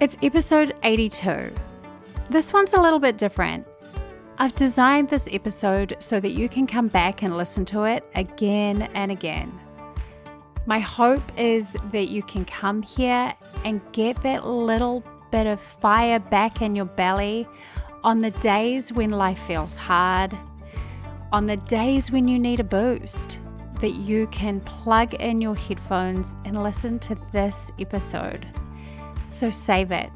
It's episode 82. This one's a little bit different. I've designed this episode so that you can come back and listen to it again and again. My hope is that you can come here and get that little bit of fire back in your belly on the days when life feels hard, on the days when you need a boost, that you can plug in your headphones and listen to this episode. So save it.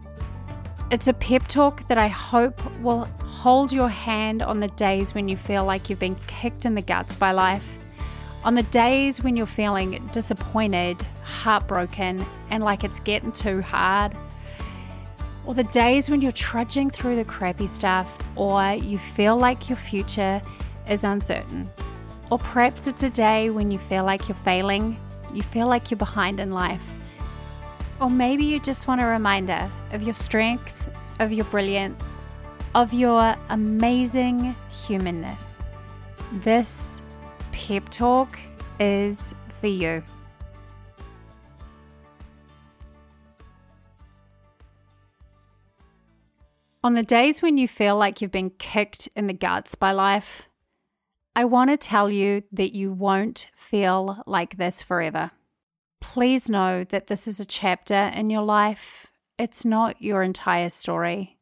It's a pep talk that I hope will hold your hand on the days when you feel like you've been kicked in the guts by life, on the days when you're feeling disappointed, heartbroken, and like it's getting too hard, or the days when you're trudging through the crappy stuff, or you feel like your future is uncertain. Or perhaps it's a day when you feel like you're failing, you feel like you're behind in life. Or maybe you just want a reminder of your strength, of your brilliance, of your amazing humanness. This pep talk is for you. On the days when you feel like you've been kicked in the guts by life, I want to tell you that you won't feel like this forever. Please know that this is a chapter in your life, it's not your entire story.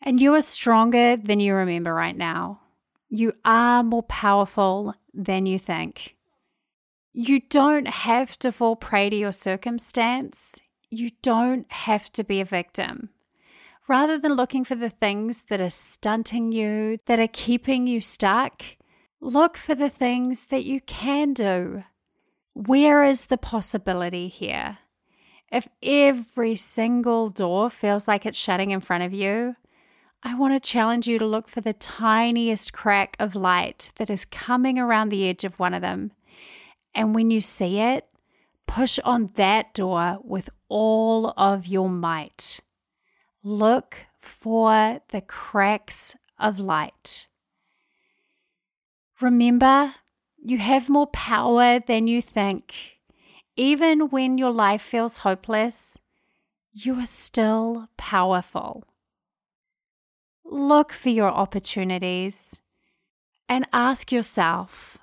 And you are stronger than you remember right now. You are more powerful than you think. You don't have to fall prey to your circumstance. You don't have to be a victim. Rather than looking for the things that are stunting you, that are keeping you stuck, look for the things that you can do. Where is the possibility here? If every single door feels like it's shutting in front of you, I want to challenge you to look for the tiniest crack of light that is coming around the edge of one of them. And when you see it, push on that door with all of your might. Look for the cracks of light. Remember, you have more power than you think. Even when your life feels hopeless, you are still powerful. Look for your opportunities and ask yourself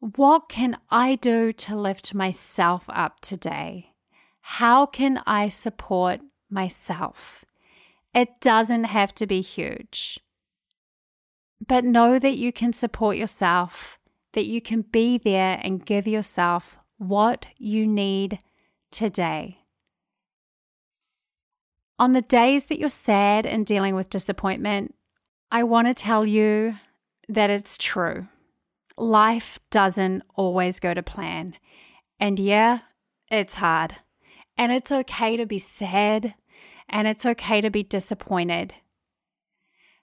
what can I do to lift myself up today? How can I support myself? It doesn't have to be huge. But know that you can support yourself, that you can be there and give yourself what you need today. On the days that you're sad and dealing with disappointment, I want to tell you that it's true. Life doesn't always go to plan. And yeah, it's hard. And it's okay to be sad and it's okay to be disappointed.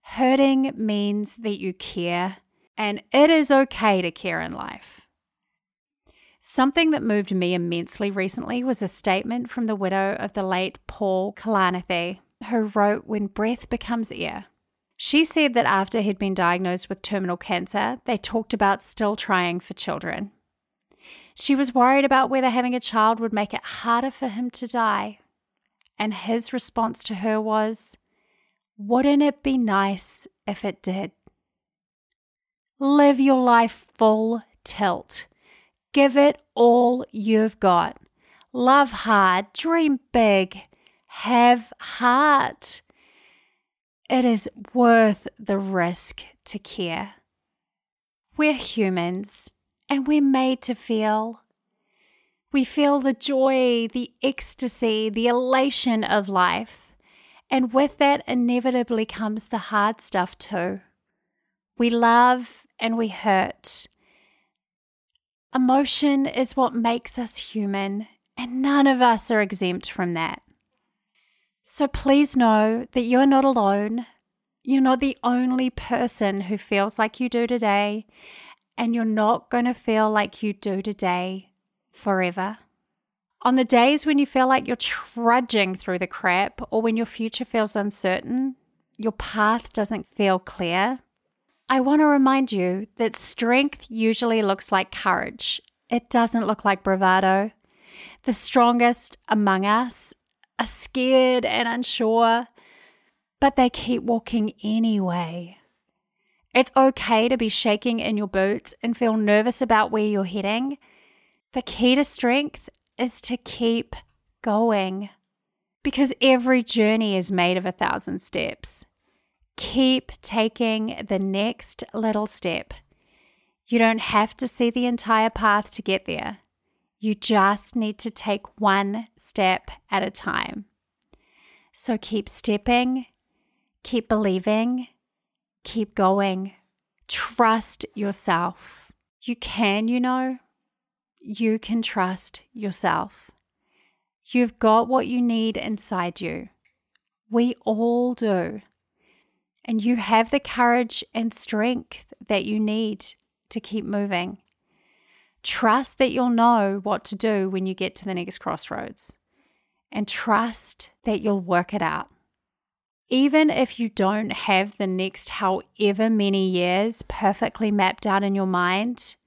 Hurting means that you care, and it is okay to care in life. Something that moved me immensely recently was a statement from the widow of the late Paul Kalanithi, who wrote When Breath Becomes Air. She said that after he'd been diagnosed with terminal cancer, they talked about still trying for children. She was worried about whether having a child would make it harder for him to die. And his response to her was, Wouldn't it be nice if it did? Live your life full tilt. Give it all you've got. Love hard, dream big, have heart. It is worth the risk to care. We're humans and we're made to feel. We feel the joy, the ecstasy, the elation of life. And with that, inevitably comes the hard stuff too. We love and we hurt. Emotion is what makes us human, and none of us are exempt from that. So please know that you're not alone. You're not the only person who feels like you do today, and you're not going to feel like you do today forever. On the days when you feel like you're trudging through the crap or when your future feels uncertain, your path doesn't feel clear, I want to remind you that strength usually looks like courage. It doesn't look like bravado. The strongest among us are scared and unsure, but they keep walking anyway. It's okay to be shaking in your boots and feel nervous about where you're heading. The key to strength is to keep going because every journey is made of a thousand steps. Keep taking the next little step. You don't have to see the entire path to get there. You just need to take one step at a time. So keep stepping, keep believing, keep going. Trust yourself. You can, you know, you can trust yourself. You've got what you need inside you. We all do. And you have the courage and strength that you need to keep moving. Trust that you'll know what to do when you get to the next crossroads. And trust that you'll work it out. Even if you don't have the next however many years perfectly mapped out in your mind,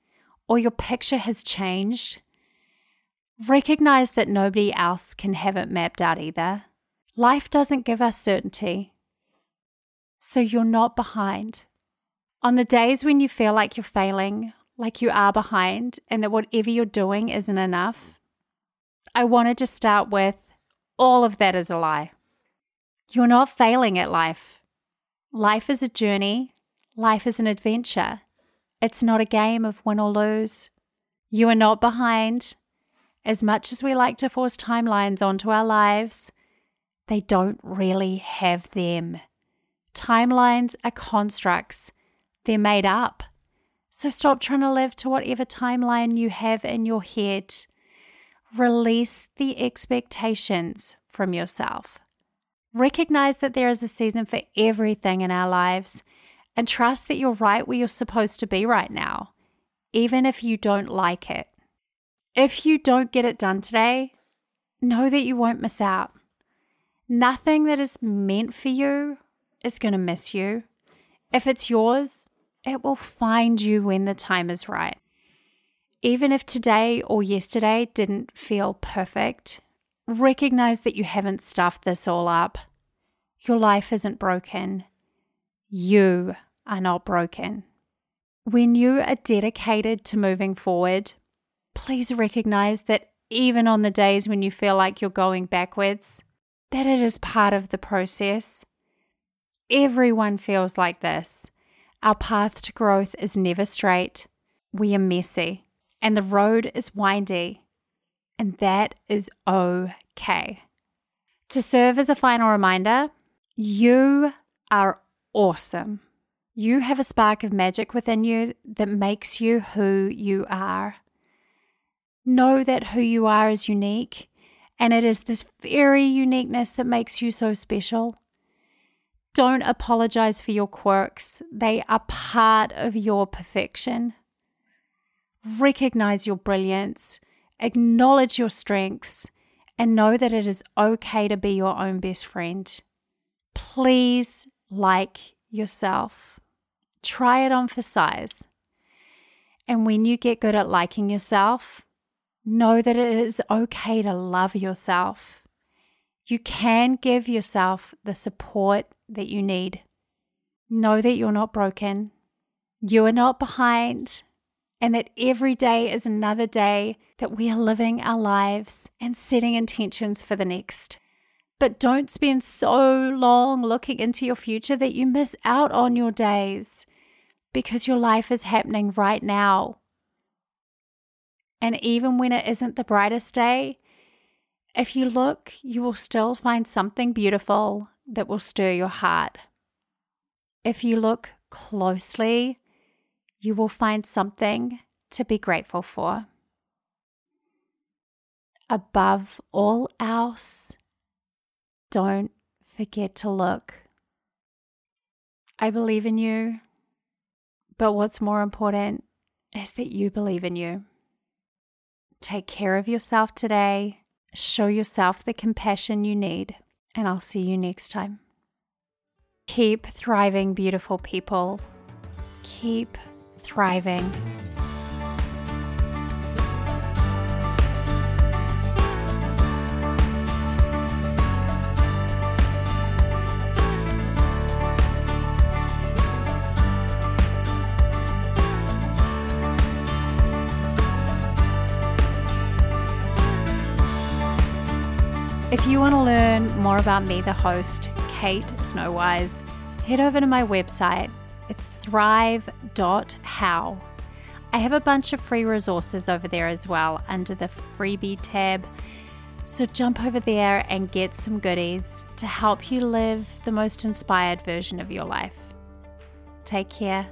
or your picture has changed, recognize that nobody else can have it mapped out either. Life doesn't give us certainty. So you're not behind. On the days when you feel like you're failing, like you are behind, and that whatever you're doing isn't enough, I wanted to start with all of that is a lie. You're not failing at life. Life is a journey, life is an adventure. It's not a game of win or lose. You are not behind. As much as we like to force timelines onto our lives, they don't really have them. Timelines are constructs, they're made up. So stop trying to live to whatever timeline you have in your head. Release the expectations from yourself. Recognize that there is a season for everything in our lives and trust that you're right where you're supposed to be right now, even if you don't like it. If you don't get it done today, know that you won't miss out. Nothing that is meant for you is going to miss you. If it's yours, it will find you when the time is right. Even if today or yesterday didn't feel perfect, recognize that you haven't stuffed this all up. Your life isn't broken. You are not broken. When you are dedicated to moving forward, please recognize that even on the days when you feel like you're going backwards, that it is part of the process. Everyone feels like this. Our path to growth is never straight. We are messy, and the road is windy, and that is okay. To serve as a final reminder, you are awesome. You have a spark of magic within you that makes you who you are. Know that who you are is unique, and it is this very uniqueness that makes you so special. Don't apologize for your quirks, they are part of your perfection. Recognize your brilliance, acknowledge your strengths, and know that it is okay to be your own best friend. Please like yourself. Try it on for size. And when you get good at liking yourself, know that it is okay to love yourself. You can give yourself the support that you need. Know that you're not broken, you are not behind, and that every day is another day that we are living our lives and setting intentions for the next. But don't spend so long looking into your future that you miss out on your days because your life is happening right now. And even when it isn't the brightest day, if you look, you will still find something beautiful that will stir your heart. If you look closely, you will find something to be grateful for. Above all else, don't forget to look. I believe in you, but what's more important is that you believe in you. Take care of yourself today Show yourself the compassion you need, and I'll see you next time. Keep thriving, beautiful people. Keep thriving. If you want to learn more about me, the host, Kate Snowise, head over to my website. It's thrive.how. I have a bunch of free resources over there as well under the freebie tab. So jump over there and get some goodies to help you live the most inspired version of your life. Take care